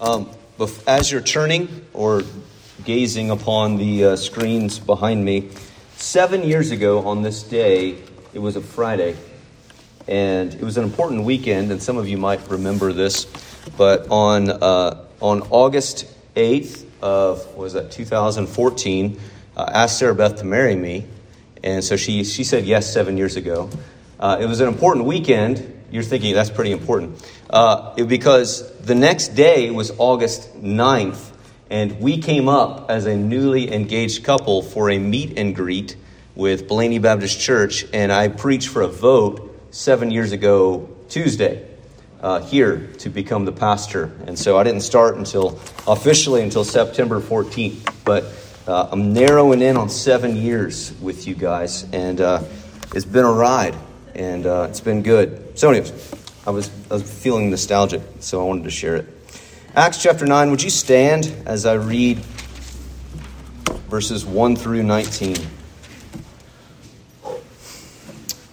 Um, as you're turning or gazing upon the uh, screens behind me, seven years ago on this day, it was a Friday, and it was an important weekend, and some of you might remember this, but on, uh, on August 8th of, was that 2014, uh, asked Sarah Beth to marry me, and so she, she said yes seven years ago. Uh, it was an important weekend. You're thinking that's pretty important uh, because the next day was August 9th, and we came up as a newly engaged couple for a meet and greet with Blaney Baptist Church, and I preached for a vote seven years ago Tuesday. Uh, here to become the pastor. And so I didn't start until officially until September 14th. But uh, I'm narrowing in on seven years with you guys, and uh, it's been a ride, and uh, it's been good. So, anyways, I was, I was feeling nostalgic, so I wanted to share it. Acts chapter 9, would you stand as I read verses 1 through 19?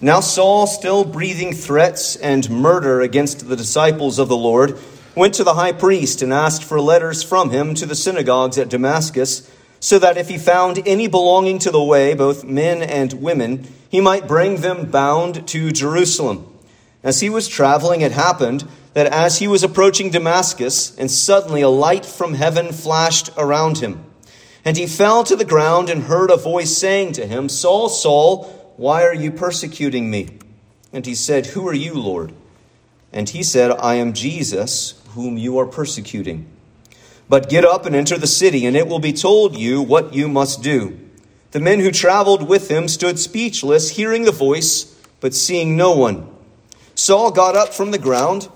Now, Saul, still breathing threats and murder against the disciples of the Lord, went to the high priest and asked for letters from him to the synagogues at Damascus, so that if he found any belonging to the way, both men and women, he might bring them bound to Jerusalem. As he was traveling, it happened that as he was approaching Damascus, and suddenly a light from heaven flashed around him. And he fell to the ground and heard a voice saying to him, Saul, Saul, why are you persecuting me? And he said, Who are you, Lord? And he said, I am Jesus, whom you are persecuting. But get up and enter the city, and it will be told you what you must do. The men who traveled with him stood speechless, hearing the voice, but seeing no one. Saul got up from the ground,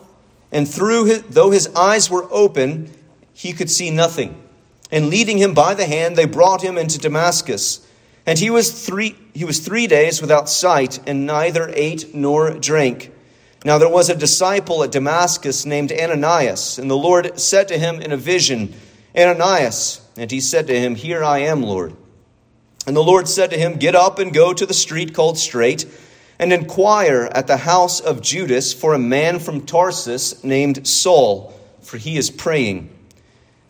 and through his, though his eyes were open, he could see nothing. And leading him by the hand, they brought him into Damascus. And he was three, he was three days without sight, and neither ate nor drank. Now there was a disciple at Damascus named Ananias, and the Lord said to him in a vision, Ananias. And he said to him, Here I am, Lord. And the Lord said to him, Get up and go to the street called Straight and inquire at the house of Judas for a man from Tarsus named Saul, for he is praying.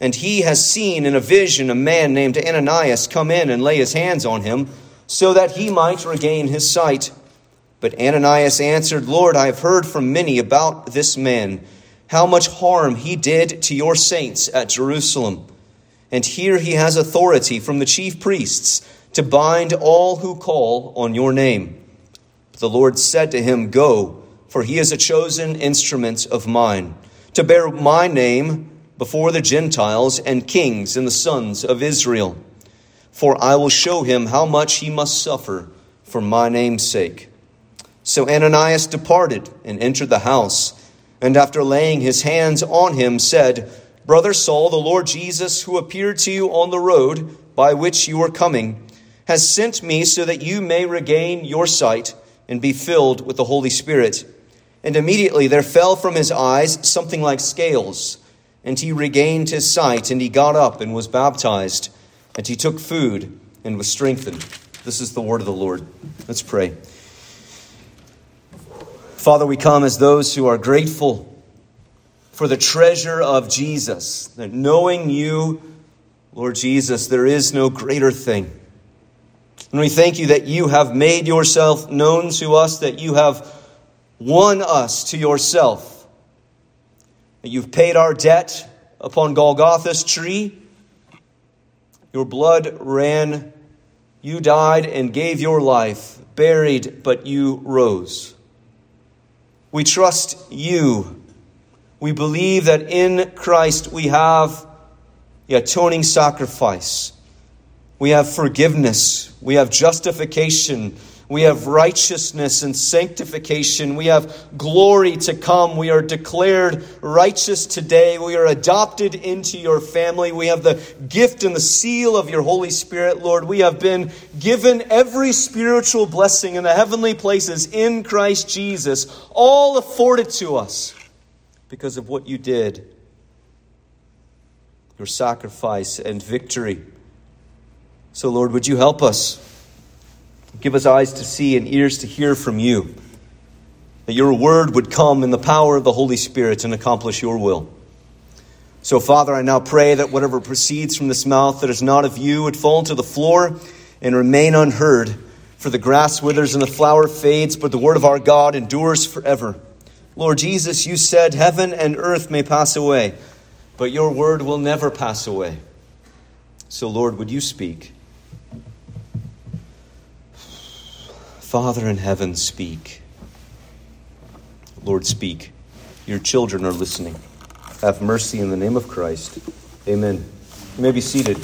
And he has seen in a vision a man named Ananias come in and lay his hands on him, so that he might regain his sight. But Ananias answered, Lord, I have heard from many about this man, how much harm he did to your saints at Jerusalem. And here he has authority from the chief priests to bind all who call on your name. But The Lord said to him, Go, for he is a chosen instrument of mine, to bear my name before the Gentiles and kings and the sons of Israel. For I will show him how much he must suffer for my name's sake. So Ananias departed and entered the house, and after laying his hands on him, said, Brother Saul, the Lord Jesus, who appeared to you on the road by which you are coming, has sent me so that you may regain your sight and be filled with the Holy Spirit. And immediately there fell from his eyes something like scales, and he regained his sight, and he got up and was baptized, and he took food and was strengthened. This is the word of the Lord. Let's pray. Father, we come as those who are grateful for the treasure of Jesus, that knowing you, Lord Jesus, there is no greater thing. And we thank you that you have made yourself known to us, that you have won us to yourself, that you've paid our debt upon Golgotha's tree. Your blood ran, you died and gave your life, buried, but you rose. We trust you. We believe that in Christ we have the atoning sacrifice we have forgiveness. We have justification. We have righteousness and sanctification. We have glory to come. We are declared righteous today. We are adopted into your family. We have the gift and the seal of your Holy Spirit, Lord. We have been given every spiritual blessing in the heavenly places in Christ Jesus, all afforded to us because of what you did, your sacrifice and victory. So, Lord, would you help us? Give us eyes to see and ears to hear from you. That your word would come in the power of the Holy Spirit and accomplish your will. So, Father, I now pray that whatever proceeds from this mouth that is not of you would fall to the floor and remain unheard. For the grass withers and the flower fades, but the word of our God endures forever. Lord Jesus, you said, Heaven and earth may pass away, but your word will never pass away. So, Lord, would you speak? Father in heaven, speak. Lord, speak. Your children are listening. Have mercy in the name of Christ. Amen. You may be seated.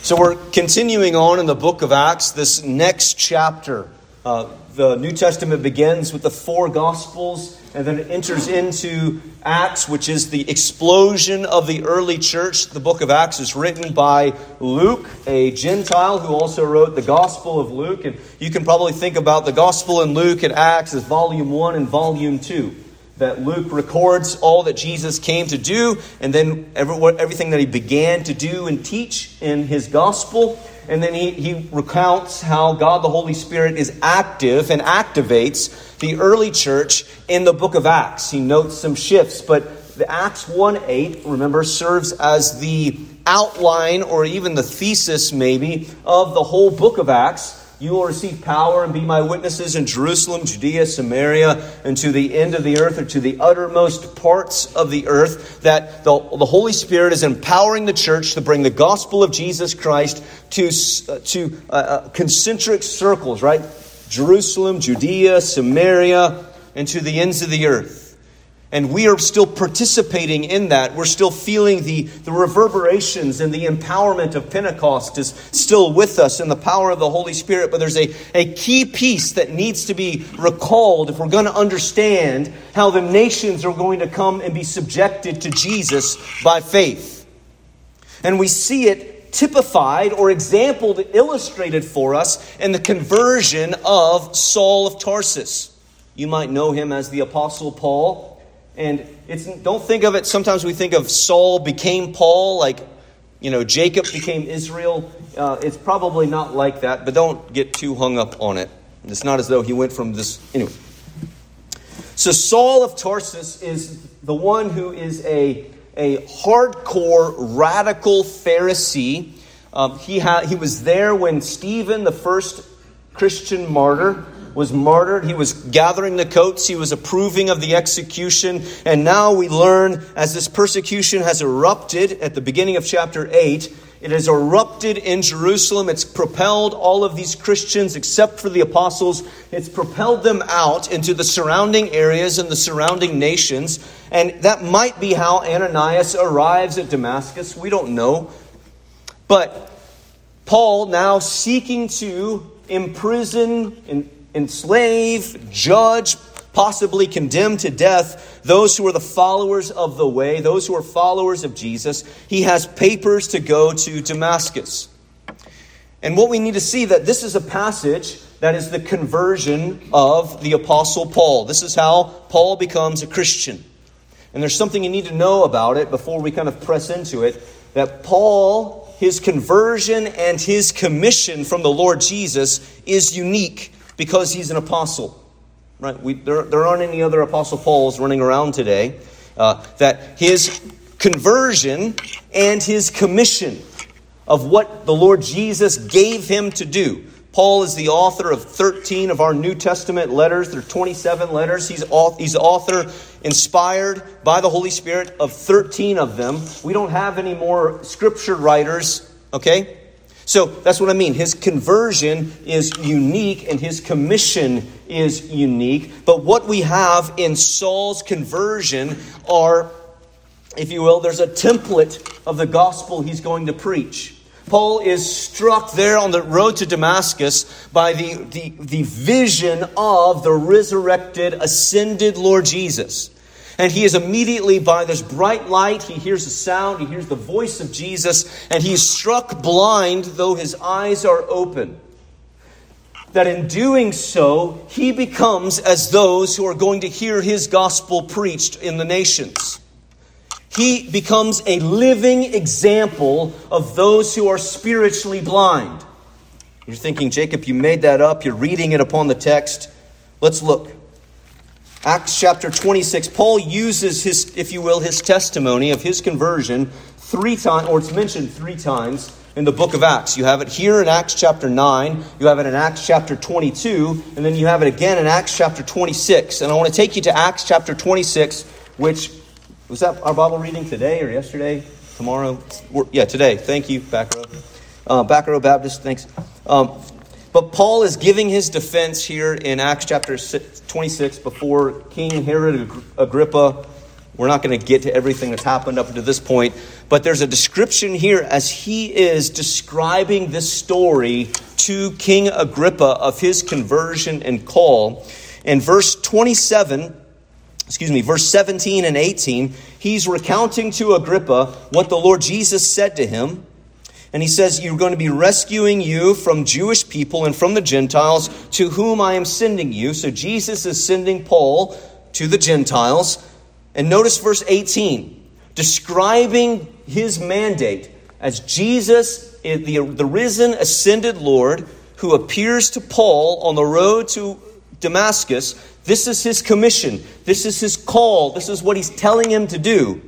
So, we're continuing on in the book of Acts, this next chapter. Uh, the New Testament begins with the four Gospels and then it enters into Acts, which is the explosion of the early church. The book of Acts is written by Luke, a Gentile who also wrote the Gospel of Luke. And you can probably think about the Gospel in Luke and Acts as volume one and volume two that Luke records all that Jesus came to do and then every, everything that he began to do and teach in his gospel. And then he, he recounts how God the Holy Spirit is active and activates the early church in the book of Acts. He notes some shifts, but the Acts 1 8, remember, serves as the outline or even the thesis, maybe, of the whole book of Acts you will receive power and be my witnesses in Jerusalem, Judea, Samaria, and to the end of the earth, or to the uttermost parts of the earth. That the, the Holy Spirit is empowering the church to bring the gospel of Jesus Christ to, uh, to uh, uh, concentric circles, right? Jerusalem, Judea, Samaria, and to the ends of the earth. And we are still participating in that. We're still feeling the, the reverberations and the empowerment of Pentecost is still with us in the power of the Holy Spirit. But there's a, a key piece that needs to be recalled if we're going to understand how the nations are going to come and be subjected to Jesus by faith. And we see it typified or exampled, illustrated for us in the conversion of Saul of Tarsus. You might know him as the Apostle Paul. And it's don't think of it. Sometimes we think of Saul became Paul, like you know Jacob became Israel. Uh, it's probably not like that, but don't get too hung up on it. It's not as though he went from this anyway. So Saul of Tarsus is the one who is a a hardcore radical Pharisee. Um, he ha- he was there when Stephen, the first Christian martyr, was martyred. He was gathering the coats. He was approving of the execution. And now we learn as this persecution has erupted at the beginning of chapter 8, it has erupted in Jerusalem. It's propelled all of these Christians, except for the apostles, it's propelled them out into the surrounding areas and the surrounding nations. And that might be how Ananias arrives at Damascus. We don't know. But Paul, now seeking to imprison and enslave, judge, possibly condemn to death those who are the followers of the way, those who are followers of Jesus. He has papers to go to Damascus. And what we need to see that this is a passage that is the conversion of the apostle Paul. This is how Paul becomes a Christian. And there's something you need to know about it before we kind of press into it that Paul, his conversion and his commission from the Lord Jesus is unique because he's an apostle. Right? We, there, there aren't any other apostle Pauls running around today. Uh, that his conversion and his commission of what the Lord Jesus gave him to do. Paul is the author of 13 of our New Testament letters. There are 27 letters. He's, he's author, inspired by the Holy Spirit, of 13 of them. We don't have any more scripture writers, okay? So that's what I mean. His conversion is unique and his commission is unique. But what we have in Saul's conversion are, if you will, there's a template of the gospel he's going to preach. Paul is struck there on the road to Damascus by the, the, the vision of the resurrected, ascended Lord Jesus. And he is immediately by this bright light, he hears a sound, he hears the voice of Jesus, and he is struck blind, though his eyes are open. That in doing so, he becomes as those who are going to hear his gospel preached in the nations. He becomes a living example of those who are spiritually blind. You're thinking, Jacob, you made that up. You're reading it upon the text. Let's look. Acts chapter 26, Paul uses his, if you will, his testimony of his conversion three times, or it's mentioned three times in the book of Acts. You have it here in Acts chapter 9, you have it in Acts chapter 22, and then you have it again in Acts chapter 26. And I want to take you to Acts chapter 26, which was that our Bible reading today or yesterday? Tomorrow? Yeah, today. Thank you, back row. Uh, back row Baptist, thanks. Um, but Paul is giving his defense here in Acts chapter 26 before King Herod Agrippa. We're not going to get to everything that's happened up to this point, but there's a description here as he is describing this story to King Agrippa of his conversion and call. In verse 27, excuse me, verse 17 and 18, he's recounting to Agrippa what the Lord Jesus said to him. And he says, You're going to be rescuing you from Jewish people and from the Gentiles to whom I am sending you. So Jesus is sending Paul to the Gentiles. And notice verse 18, describing his mandate as Jesus, eh, the, the risen, ascended Lord, who appears to Paul on the road to Damascus. This is his commission. This is his call. This is what he's telling him to do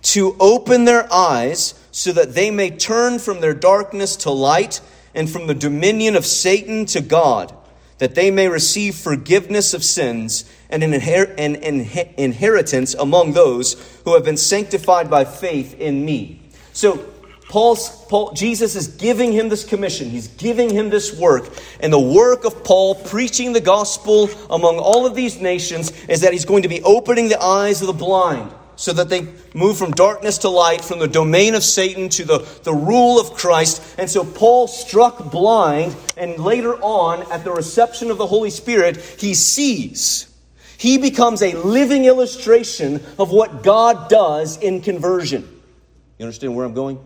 to open their eyes so that they may turn from their darkness to light and from the dominion of Satan to God, that they may receive forgiveness of sins and an, inher- an inheritance among those who have been sanctified by faith in me. So, Paul's, Paul, Jesus is giving him this commission. He's giving him this work. And the work of Paul preaching the gospel among all of these nations is that he's going to be opening the eyes of the blind so that they move from darkness to light, from the domain of Satan to the, the rule of Christ. And so Paul struck blind, and later on, at the reception of the Holy Spirit, he sees. He becomes a living illustration of what God does in conversion. You understand where I'm going?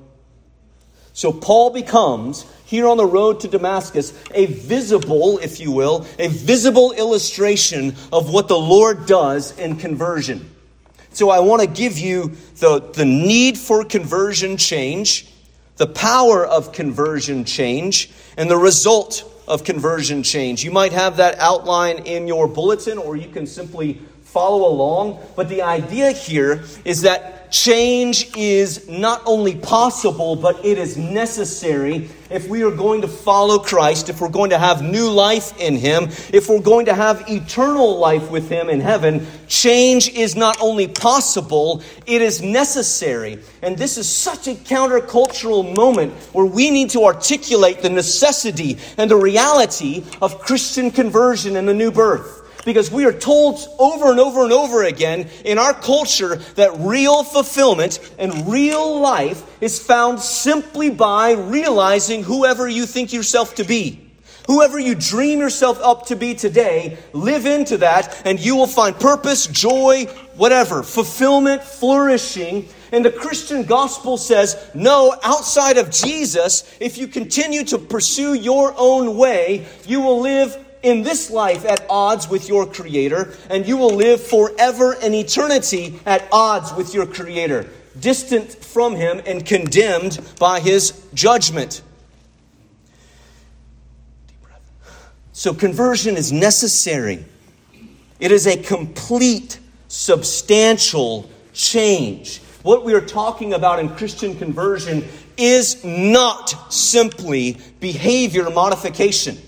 So Paul becomes, here on the road to Damascus, a visible, if you will, a visible illustration of what the Lord does in conversion. So I want to give you the, the need for conversion change, the power of conversion change, and the result of conversion change. You might have that outline in your bulletin, or you can simply follow along. But the idea here is that change is not only possible, but it is necessary if we are going to follow Christ, if we're going to have new life in Him, if we're going to have eternal life with Him in heaven. Change is not only possible, it is necessary. And this is such a countercultural moment where we need to articulate the necessity and the reality of Christian conversion and the new birth. Because we are told over and over and over again in our culture that real fulfillment and real life is found simply by realizing whoever you think yourself to be. Whoever you dream yourself up to be today, live into that and you will find purpose, joy, whatever, fulfillment, flourishing. And the Christian gospel says, no, outside of Jesus, if you continue to pursue your own way, you will live in this life at odds with your Creator, and you will live forever and eternity at odds with your Creator, distant from Him and condemned by His judgment. So, conversion is necessary. It is a complete, substantial change. What we are talking about in Christian conversion is not simply behavior modification.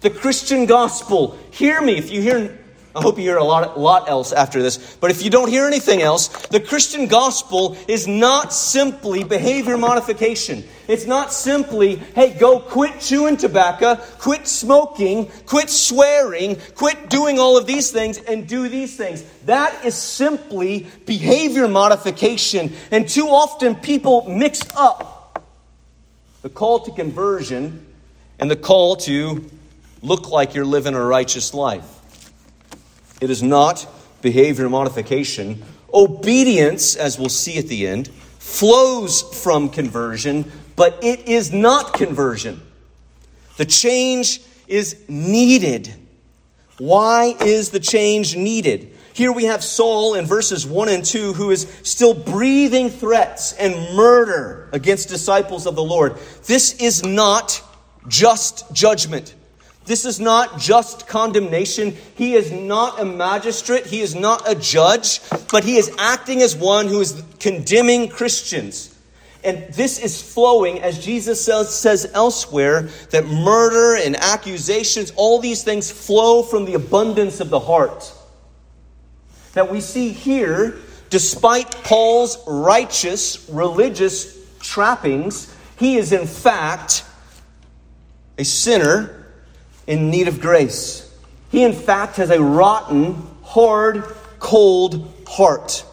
The Christian gospel. Hear me. If you hear, I hope you hear a lot, lot else after this, but if you don't hear anything else, the Christian gospel is not simply behavior modification. It's not simply, hey, go quit chewing tobacco, quit smoking, quit swearing, quit doing all of these things, and do these things. That is simply behavior modification. And too often people mix up the call to conversion and the call to look like you're living a righteous life. It is not behavior modification. Obedience, as we'll see at the end, flows from conversion, but it is not conversion. The change is needed. Why is the change needed? Here we have Saul in verses 1 and 2 who is still breathing threats and murder against disciples of the Lord. This is not just judgment. This is not just condemnation. He is not a magistrate. He is not a judge, but he is acting as one who is condemning Christians. And this is flowing, as Jesus says, elsewhere, that murder and accusations, all these things flow from the abundance of the heart. That we see here, despite Paul's righteous religious trappings, he is in fact a sinner in need of grace. He, in fact, has a rotten, hard, cold heart.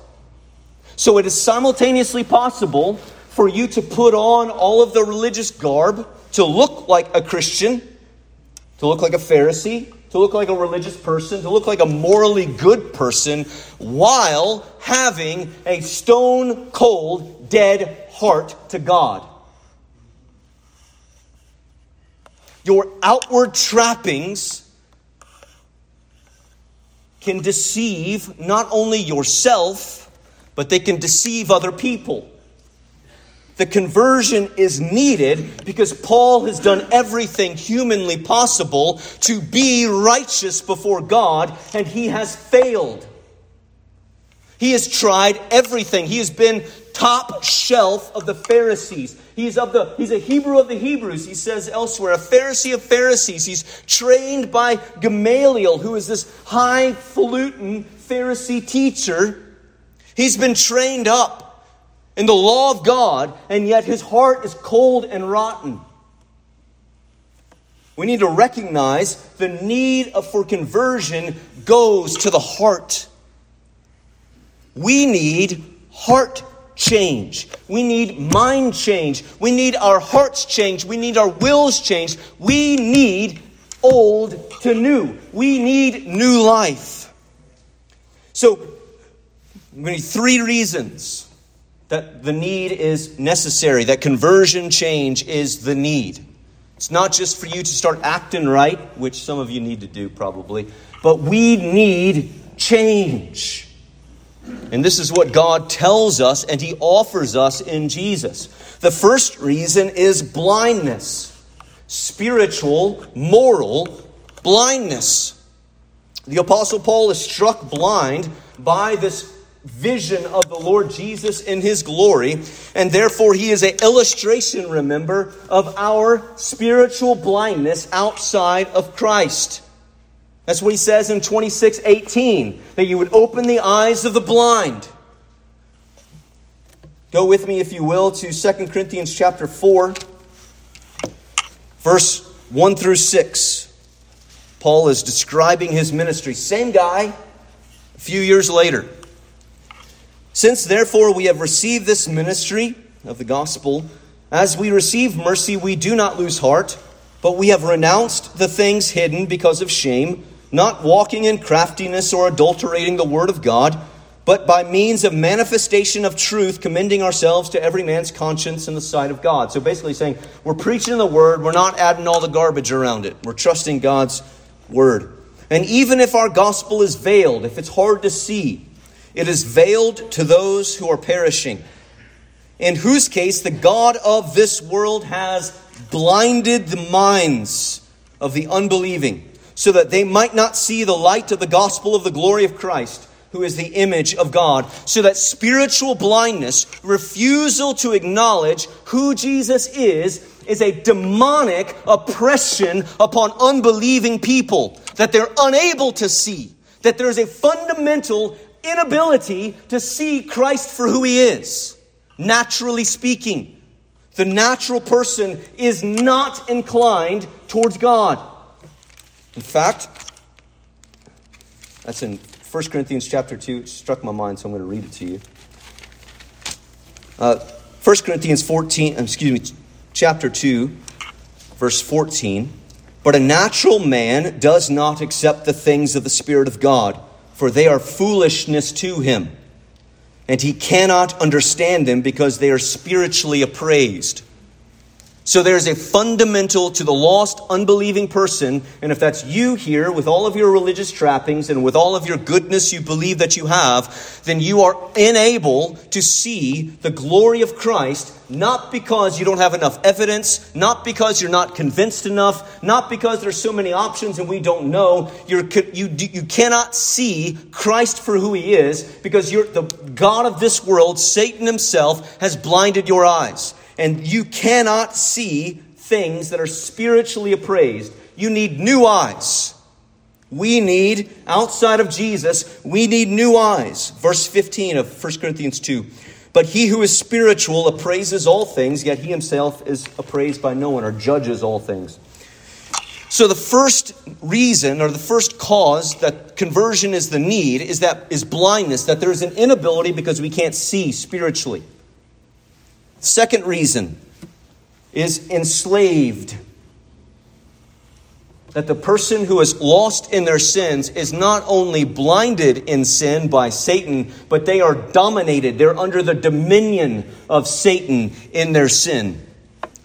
So it is simultaneously possible for you to put on all of the religious garb, to look like a Christian, to look like a Pharisee, to look like a religious person, to look like a morally good person, while having a stone cold, dead heart to God. Your outward trappings can deceive not only yourself, but they can deceive other people. The conversion is needed because Paul has done everything humanly possible to be righteous before God, and he has failed. He has tried everything. He has been top shelf of the Pharisees. He's of the he's a Hebrew of the Hebrews. He says elsewhere, a Pharisee of Pharisees. He's trained by Gamaliel, who is this highfalutin Pharisee teacher. He's been trained up in the law of God, and yet his heart is cold and rotten. We need to recognize the need for conversion goes to the heart. We need heart change. We need mind change. We need our hearts changed. We need our wills changed. We need old to new. We need new life. So, we need three reasons that the need is necessary, that conversion change is the need. It's not just for you to start acting right, which some of you need to do probably, but we need change. And this is what God tells us and He offers us in Jesus. The first reason is blindness spiritual, moral blindness. The Apostle Paul is struck blind by this vision of the Lord Jesus in his glory, and therefore he is an illustration, remember, of our spiritual blindness outside of Christ. That's what he says in 26 18, that you would open the eyes of the blind. Go with me, if you will, to 2 Corinthians chapter 4, verse 1 through 6. Paul is describing his ministry. Same guy, a few years later. Since therefore we have received this ministry of the gospel, as we receive mercy, we do not lose heart, but we have renounced the things hidden because of shame, not walking in craftiness or adulterating the word of God, but by means of manifestation of truth, commending ourselves to every man's conscience in the sight of God. So basically saying, we're preaching the word, we're not adding all the garbage around it. We're trusting God's word. And even if our gospel is veiled, if it's hard to see, it is veiled to those who are perishing, in whose case the God of this world has blinded the minds of the unbelieving, so that they might not see the light of the gospel of the glory of Christ, who is the image of God. So that spiritual blindness, refusal to acknowledge who Jesus is, is a demonic oppression upon unbelieving people, that they're unable to see, that there's a fundamental inability to see Christ for who he is, naturally speaking. The natural person is not inclined towards God. In fact, that's in 1 Corinthians chapter 2. It struck my mind, so I'm going to read it to you. Uh, 1 Corinthians 14, excuse me, chapter 2, verse 14. But a natural man does not accept the things of the Spirit of God for they are foolishness to him, and he cannot understand them because they are spiritually appraised. So there's a fundamental to the lost, unbelieving person, and if that's you here with all of your religious trappings and with all of your goodness you believe that you have, then you are unable to see the glory of Christ, not because you don't have enough evidence, not because you're not convinced enough, not because there's so many options and we don't know. You're, you, you cannot see Christ for who he is because you're, the God of this world, Satan himself, has blinded your eyes and you cannot see things that are spiritually appraised. You need new eyes. We need, outside of Jesus, we need new eyes. Verse 15 of 1 Corinthians 2. But he who is spiritual appraises all things, yet he himself is appraised by no one or judges all things. So the first reason or the first cause that conversion is the need is that is blindness, that there is an inability because we can't see spiritually. Second reason is enslaved. That the person who is lost in their sins is not only blinded in sin by Satan, but they are dominated. They're under the dominion of Satan in their sin.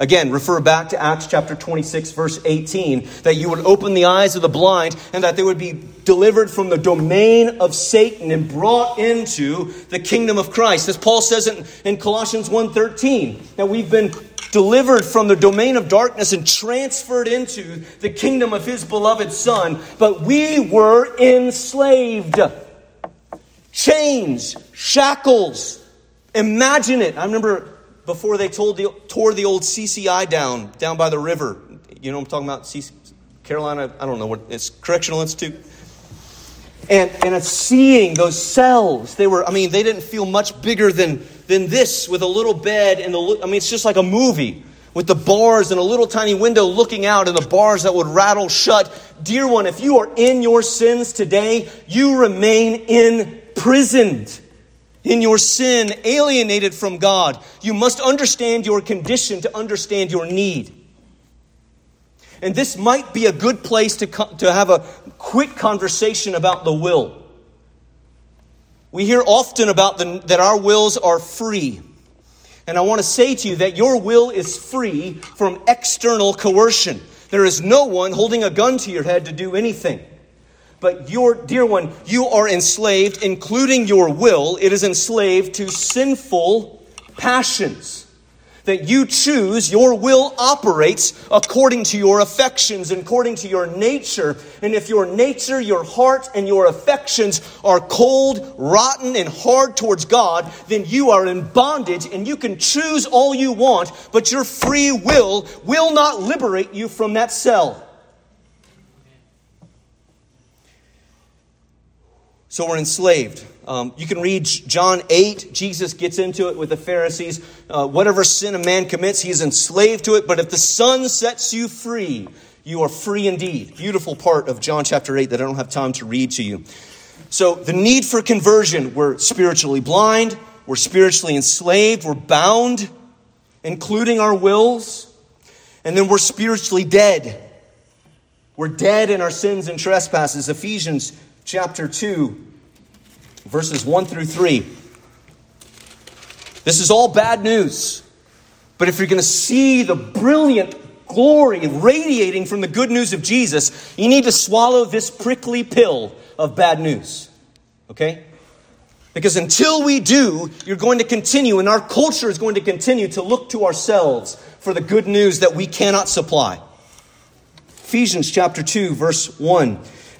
Again, refer back to Acts chapter 26, verse 18, that you would open the eyes of the blind and that they would be delivered from the domain of Satan and brought into the kingdom of Christ. As Paul says in, in Colossians 1.13, that we've been delivered from the domain of darkness and transferred into the kingdom of his beloved Son, but we were enslaved. Chains, shackles. Imagine it. I remember before they told the, tore the old CCI down, down by the river. You know I'm talking about? Carolina, I don't know what it's Correctional Institute. And, and it's seeing those cells. They were, I mean, they didn't feel much bigger than, than this with a little bed and the, I mean, it's just like a movie with the bars and a little tiny window looking out and the bars that would rattle shut. Dear one, if you are in your sins today, you remain imprisoned in your sin, alienated from God. You must understand your condition to understand your need. And this might be a good place to, co- to have a quick conversation about the will. We hear often about the, that our wills are free. And I want to say to you that your will is free from external coercion. There is no one holding a gun to your head to do anything. But your dear one, you are enslaved, including your will. It is enslaved to sinful passions. That you choose, your will operates according to your affections, according to your nature. And if your nature, your heart, and your affections are cold, rotten, and hard towards God, then you are in bondage and you can choose all you want, but your free will will not liberate you from that cell. So we're enslaved. Um, you can read John 8. Jesus gets into it with the Pharisees. Uh, whatever sin a man commits, he's enslaved to it. But if the Son sets you free, you are free indeed. Beautiful part of John chapter 8 that I don't have time to read to you. So, the need for conversion we're spiritually blind, we're spiritually enslaved, we're bound, including our wills, and then we're spiritually dead. We're dead in our sins and trespasses. Ephesians chapter 2, verses 1 through 3. This is all bad news. But if you're going to see the brilliant glory radiating from the good news of Jesus, you need to swallow this prickly pill of bad news. Okay? Because until we do, you're going to continue, and our culture is going to continue to look to ourselves for the good news that we cannot supply. Ephesians chapter 2, verse 1.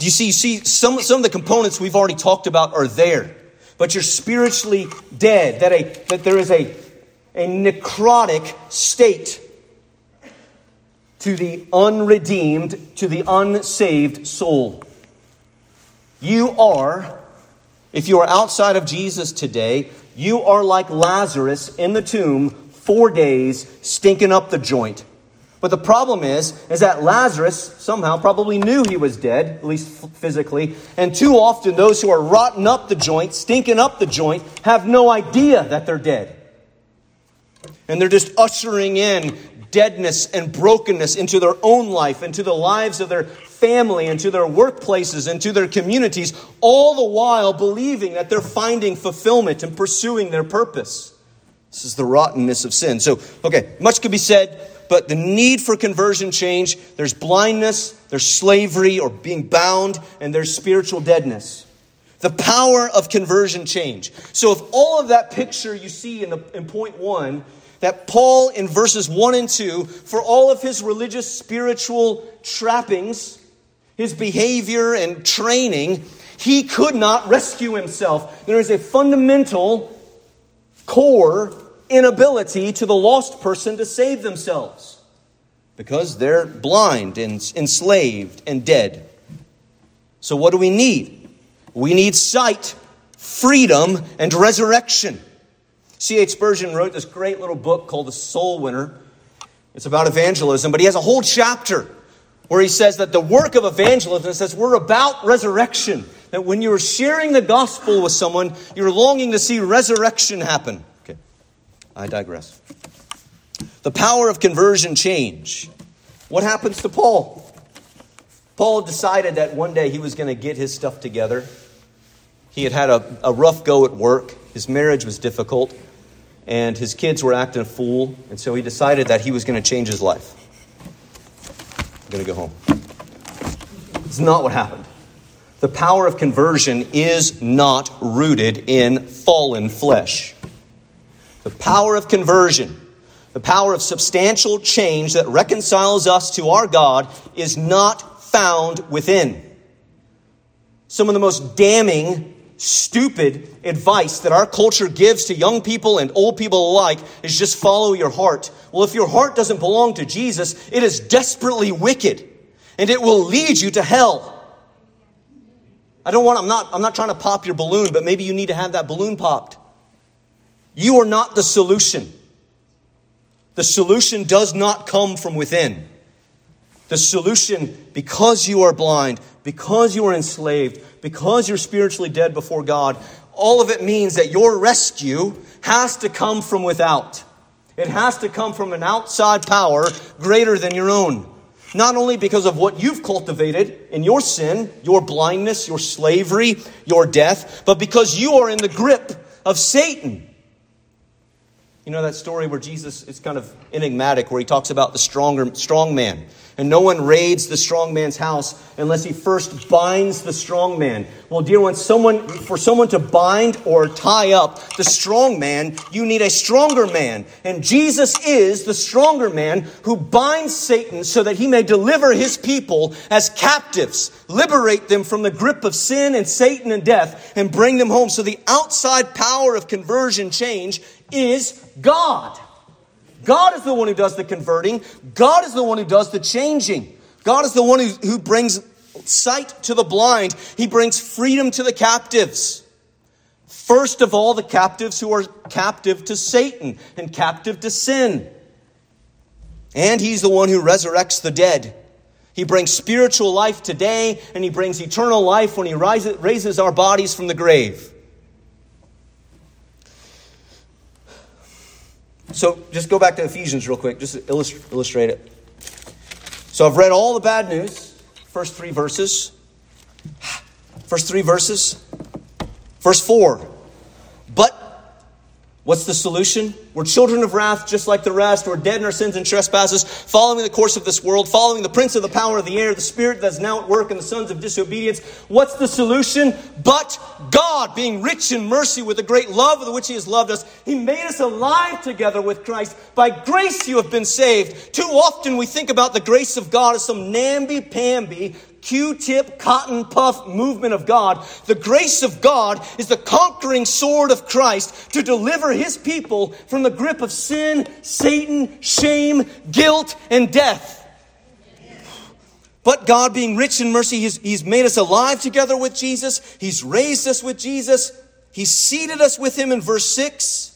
Do you see? See, some, some of the components we've already talked about are there, but you're spiritually dead. That, a, that there is a, a necrotic state to the unredeemed, to the unsaved soul. You are, if you are outside of Jesus today, you are like Lazarus in the tomb, four days, stinking up the joint. But the problem is, is that Lazarus somehow probably knew he was dead, at least physically. And too often, those who are rotting up the joint, stinking up the joint, have no idea that they're dead. And they're just ushering in deadness and brokenness into their own life, into the lives of their family, into their workplaces, into their communities, all the while believing that they're finding fulfillment and pursuing their purpose. This is the rottenness of sin. So, okay, much could be said but the need for conversion change there's blindness, there's slavery or being bound, and there's spiritual deadness. The power of conversion change. So, if all of that picture you see in, the, in point one, that Paul in verses 1 and 2, for all of his religious, spiritual trappings, his behavior and training, he could not rescue himself. There is a fundamental core inability to the lost person to save themselves because they're blind and enslaved and dead. So, what do we need? We need sight, freedom, and resurrection. C.H. Spurgeon wrote this great little book called The Soul Winner. It's about evangelism, but he has a whole chapter where he says that the work of evangelism says we're about resurrection. That when you're sharing the gospel with someone, you're longing to see resurrection happen. I digress. The power of conversion change. What happens to Paul? Paul decided that one day he was going to get his stuff together. He had had a, a rough go at work, his marriage was difficult, and his kids were acting a fool, and so he decided that he was going to change his life. I'm going to go home. It's not what happened. The power of conversion is not rooted in fallen flesh. The power of conversion, the power of substantial change that reconciles us to our God, is not found within. Some of the most damning, stupid advice that our culture gives to young people and old people alike is just follow your heart. Well, if your heart doesn't belong to Jesus, it is desperately wicked and it will lead you to hell. I don't want, I'm not, I'm not trying to pop your balloon, but maybe you need to have that balloon popped. You are not the solution. The solution does not come from within. The solution, because you are blind, because you are enslaved, because you're spiritually dead before God, all of it means that your rescue has to come from without. It has to come from an outside power greater than your own. Not only because of what you've cultivated in your sin, your blindness, your slavery, your death, but because you are in the grip of Satan. You know that story where Jesus is kind of enigmatic, where he talks about the stronger strong man, and no one raids the strong man's house unless he first binds the strong man. Well, dear ones, someone for someone to bind or tie up the strong man, you need a stronger man, and Jesus is the stronger man who binds Satan so that he may deliver his people as captives, liberate them from the grip of sin and Satan and death, and bring them home. So the outside power of conversion change is God. God is the one who does the converting. God is the one who does the changing. God is the one who, who brings sight to the blind. He brings freedom to the captives. First of all, the captives who are captive to Satan and captive to sin. And he's the one who resurrects the dead. He brings spiritual life today, and he brings eternal life when he raises our bodies from the grave. So just go back to Ephesians real quick, just to illustrate it. So I've read all the bad news, first three verses. First three verses. Verse 4. But What's the solution? We're children of wrath just like the rest. We're dead in our sins and trespasses, following the course of this world, following the prince of the power of the air, the spirit that's now at work in the sons of disobedience. What's the solution? But God, being rich in mercy with the great love with which He has loved us, He made us alive together with Christ. By grace you have been saved. Too often we think about the grace of God as some namby-pamby Q-tip, cotton puff movement of God. The grace of God is the conquering sword of Christ to deliver his people from the grip of sin, Satan, shame, guilt, and death. But God, being rich in mercy, he's, he's made us alive together with Jesus. He's raised us with Jesus. He's seated us with him in verse 6.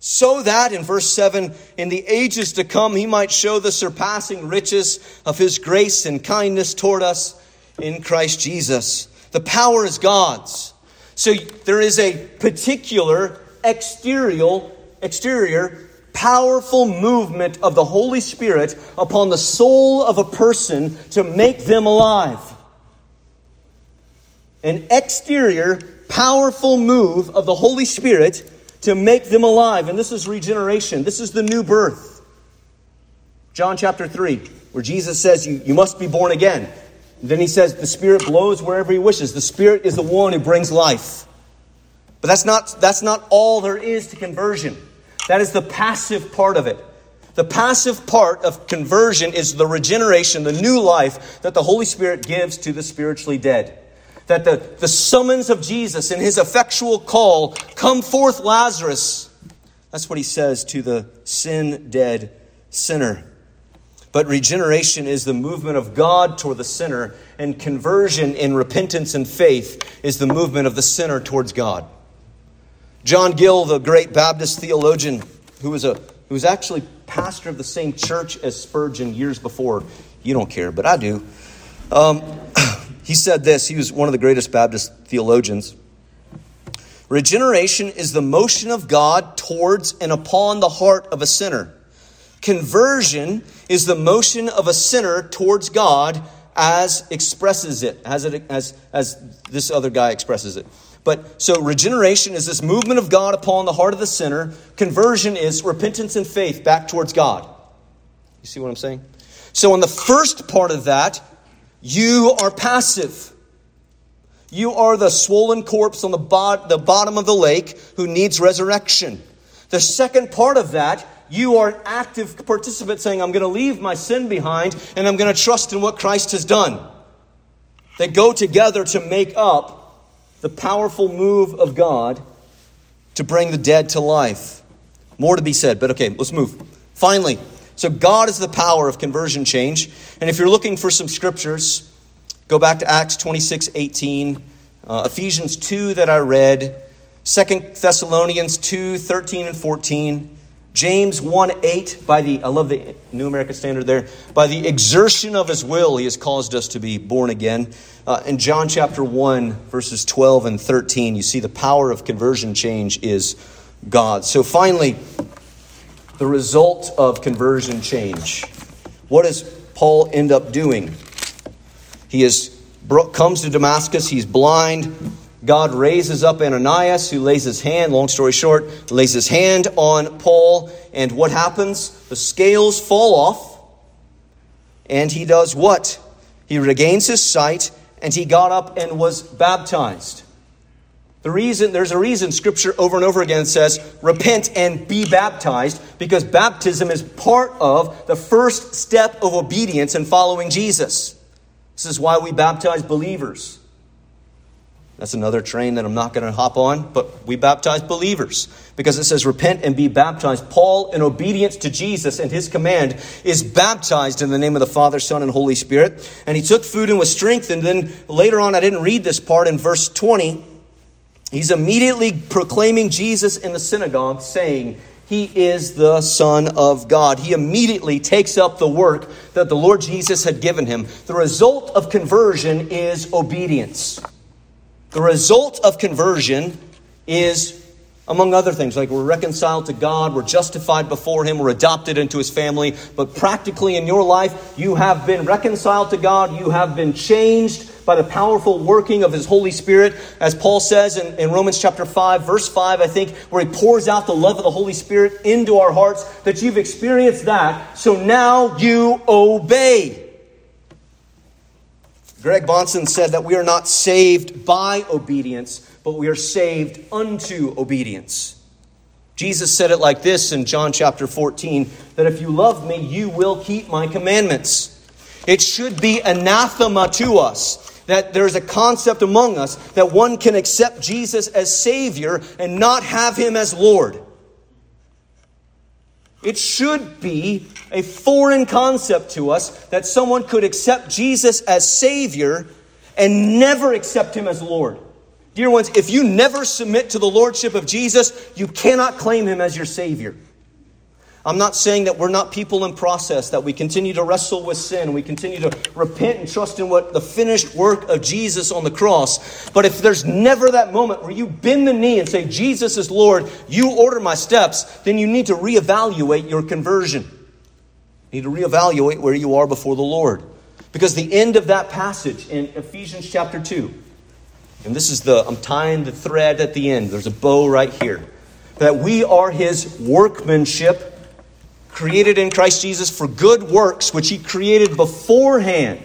So that, in verse 7, in the ages to come, he might show the surpassing riches of his grace and kindness toward us in Christ Jesus. The power is God's. So there is a particular exterior, exterior powerful movement of the Holy Spirit upon the soul of a person to make them alive. An exterior, powerful move of the Holy Spirit to make them alive. And this is regeneration. This is the new birth. John chapter 3, where Jesus says, You, you must be born again. And then he says, The Spirit blows wherever he wishes. The Spirit is the one who brings life. But that's not, that's not all there is to conversion. That is the passive part of it. The passive part of conversion is the regeneration, the new life that the Holy Spirit gives to the spiritually dead. That the, the summons of Jesus and his effectual call, come forth, Lazarus. That's what he says to the sin dead sinner. But regeneration is the movement of God toward the sinner, and conversion in repentance and faith is the movement of the sinner towards God. John Gill, the great Baptist theologian, who was, a, who was actually pastor of the same church as Spurgeon years before. You don't care, but I do. Um, he said this. He was one of the greatest Baptist theologians. Regeneration is the motion of God towards and upon the heart of a sinner. Conversion is the motion of a sinner towards God as expresses it, as, it, as, as this other guy expresses it. But so regeneration is this movement of God upon the heart of the sinner. Conversion is repentance and faith back towards God. You see what I'm saying? So, in the first part of that, you are passive. You are the swollen corpse on the, bot- the bottom of the lake who needs resurrection. The second part of that, you are an active participant saying, I'm going to leave my sin behind and I'm going to trust in what Christ has done. They go together to make up the powerful move of God to bring the dead to life. More to be said, but okay, let's move. Finally, so God is the power of conversion change. And if you're looking for some scriptures, go back to Acts 26 18, uh, Ephesians 2 that I read, 2 Thessalonians 2 13 and 14. James 1 8, by the, I love the New American Standard there, by the exertion of his will, he has caused us to be born again. Uh, in John chapter 1, verses 12 and 13, you see the power of conversion change is God. So finally, the result of conversion change. What does Paul end up doing? He is, comes to Damascus, he's blind, God raises up Ananias, who lays his hand, long story short, lays his hand on Paul. And what happens? The scales fall off. And he does what? He regains his sight, and he got up and was baptized. The reason, there's a reason scripture over and over again says, repent and be baptized, because baptism is part of the first step of obedience and following Jesus. This is why we baptize believers. That's another train that I'm not going to hop on, but we baptize believers because it says, Repent and be baptized. Paul, in obedience to Jesus and his command, is baptized in the name of the Father, Son, and Holy Spirit. And he took food and was strengthened. Then later on, I didn't read this part in verse 20. He's immediately proclaiming Jesus in the synagogue, saying, he is the Son of God. He immediately takes up the work that the Lord Jesus had given him. The result of conversion is obedience. The result of conversion is, among other things, like we're reconciled to God, we're justified before Him, we're adopted into His family. But practically in your life, you have been reconciled to God, you have been changed by the powerful working of His Holy Spirit, as Paul says in, in Romans chapter 5, verse 5, I think, where he pours out the love of the Holy Spirit into our hearts, that you've experienced that, so now you obey. Greg Bahnsen said that we are not saved by obedience, but we are saved unto obedience. Jesus said it like this in John chapter 14 that if you love me, you will keep my commandments. It should be anathema to us that there's a concept among us that one can accept Jesus as Savior and not have Him as Lord. It should be a foreign concept to us that someone could accept Jesus as Savior and never accept Him as Lord. Dear ones, if you never submit to the lordship of Jesus, you cannot claim him as your Savior. I'm not saying that we're not people in process, that we continue to wrestle with sin, we continue to repent and trust in what the finished work of Jesus on the cross. But if there's never that moment where you bend the knee and say, Jesus is Lord, you order my steps, then you need to reevaluate your conversion. You need to reevaluate where you are before the Lord. Because the end of that passage in Ephesians chapter 2, and this is the, I'm tying the thread at the end. There's a bow right here. That we are his workmanship, created in Christ Jesus for good works, which he created beforehand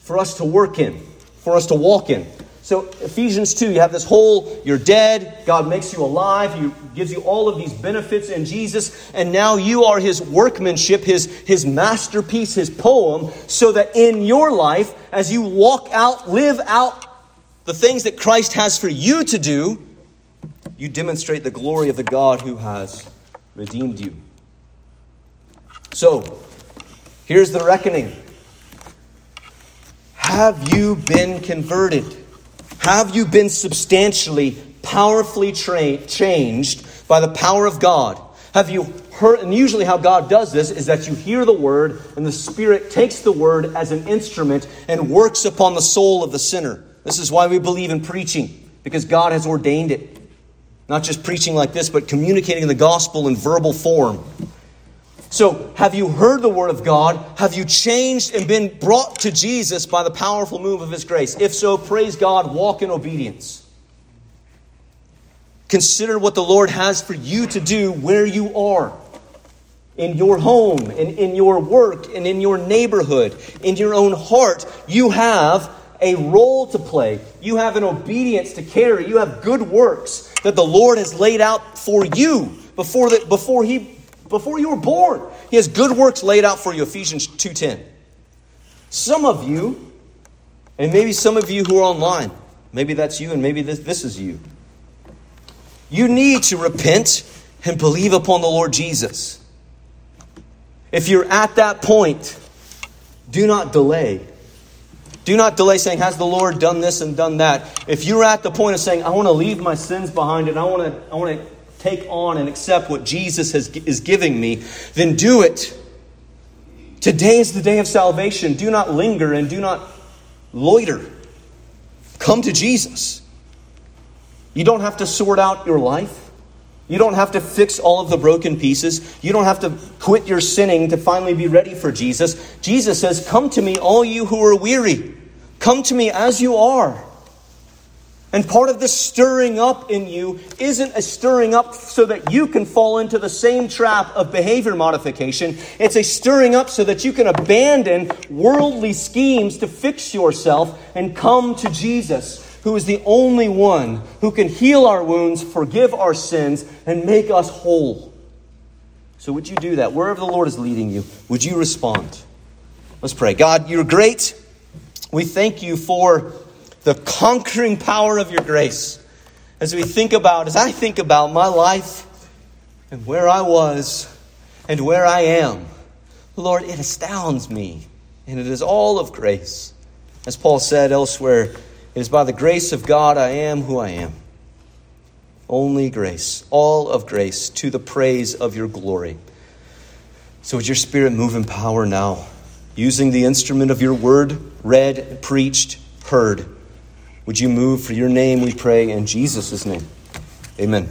for us to work in, for us to walk in. So, Ephesians 2, you have this whole, you're dead, God makes you alive, He gives you all of these benefits in Jesus, and now you are His workmanship, His, his masterpiece, His poem, so that in your life, as you walk out, live out the things that Christ has for you to do, you demonstrate the glory of the God who has redeemed you. So, here's the reckoning. Have you been converted? Have you been substantially, powerfully tra- changed by the power of God? Have you heard? And usually, how God does this is that you hear the word, and the Spirit takes the word as an instrument and works upon the soul of the sinner. This is why we believe in preaching, because God has ordained it. Not just preaching like this, but communicating the gospel in verbal form. So, have you heard the word of God? Have you changed and been brought to Jesus by the powerful move of his grace? If so, praise God, walk in obedience. Consider what the Lord has for you to do where you are in your home, in, in your work, and in your neighborhood, in your own heart. You have a role to play. You have an obedience to carry. You have good works that the Lord has laid out for you before, the, before, he, before you were born. He has good works laid out for you, Ephesians 2.10. Some of you, and maybe some of you who are online, maybe that's you and maybe this, this is you. You need to repent and believe upon the Lord Jesus. If you're at that point, do not delay. Do not delay saying, Has the Lord done this and done that? If you're at the point of saying, I want to leave my sins behind and I want to, I want to take on and accept what Jesus has, is giving me, then do it. Today is the day of salvation. Do not linger and do not loiter. Come to Jesus. You don't have to sort out your life. You don't have to fix all of the broken pieces. You don't have to quit your sinning to finally be ready for Jesus. Jesus says, Come to me, all you who are weary. Come to me as you are. And part of this stirring up in you isn't a stirring up so that you can fall into the same trap of behavior modification. It's a stirring up so that you can abandon worldly schemes to fix yourself and come to Jesus who is the only one who can heal our wounds, forgive our sins, and make us whole. So, would you do that? Wherever the Lord is leading you, would you respond? Let's pray. God, you're great. We thank you for the conquering power of your grace. As we think about, as I think about my life and where I was and where I am, Lord, it astounds me. And it is all of grace. As Paul said elsewhere, it is by the grace of God I am who I am. Only grace, all of grace, to the praise of your glory. So would your Spirit move in power now, using the instrument of your word, read, preached, heard. Would you move for your name, we pray, in Jesus' name. Amen.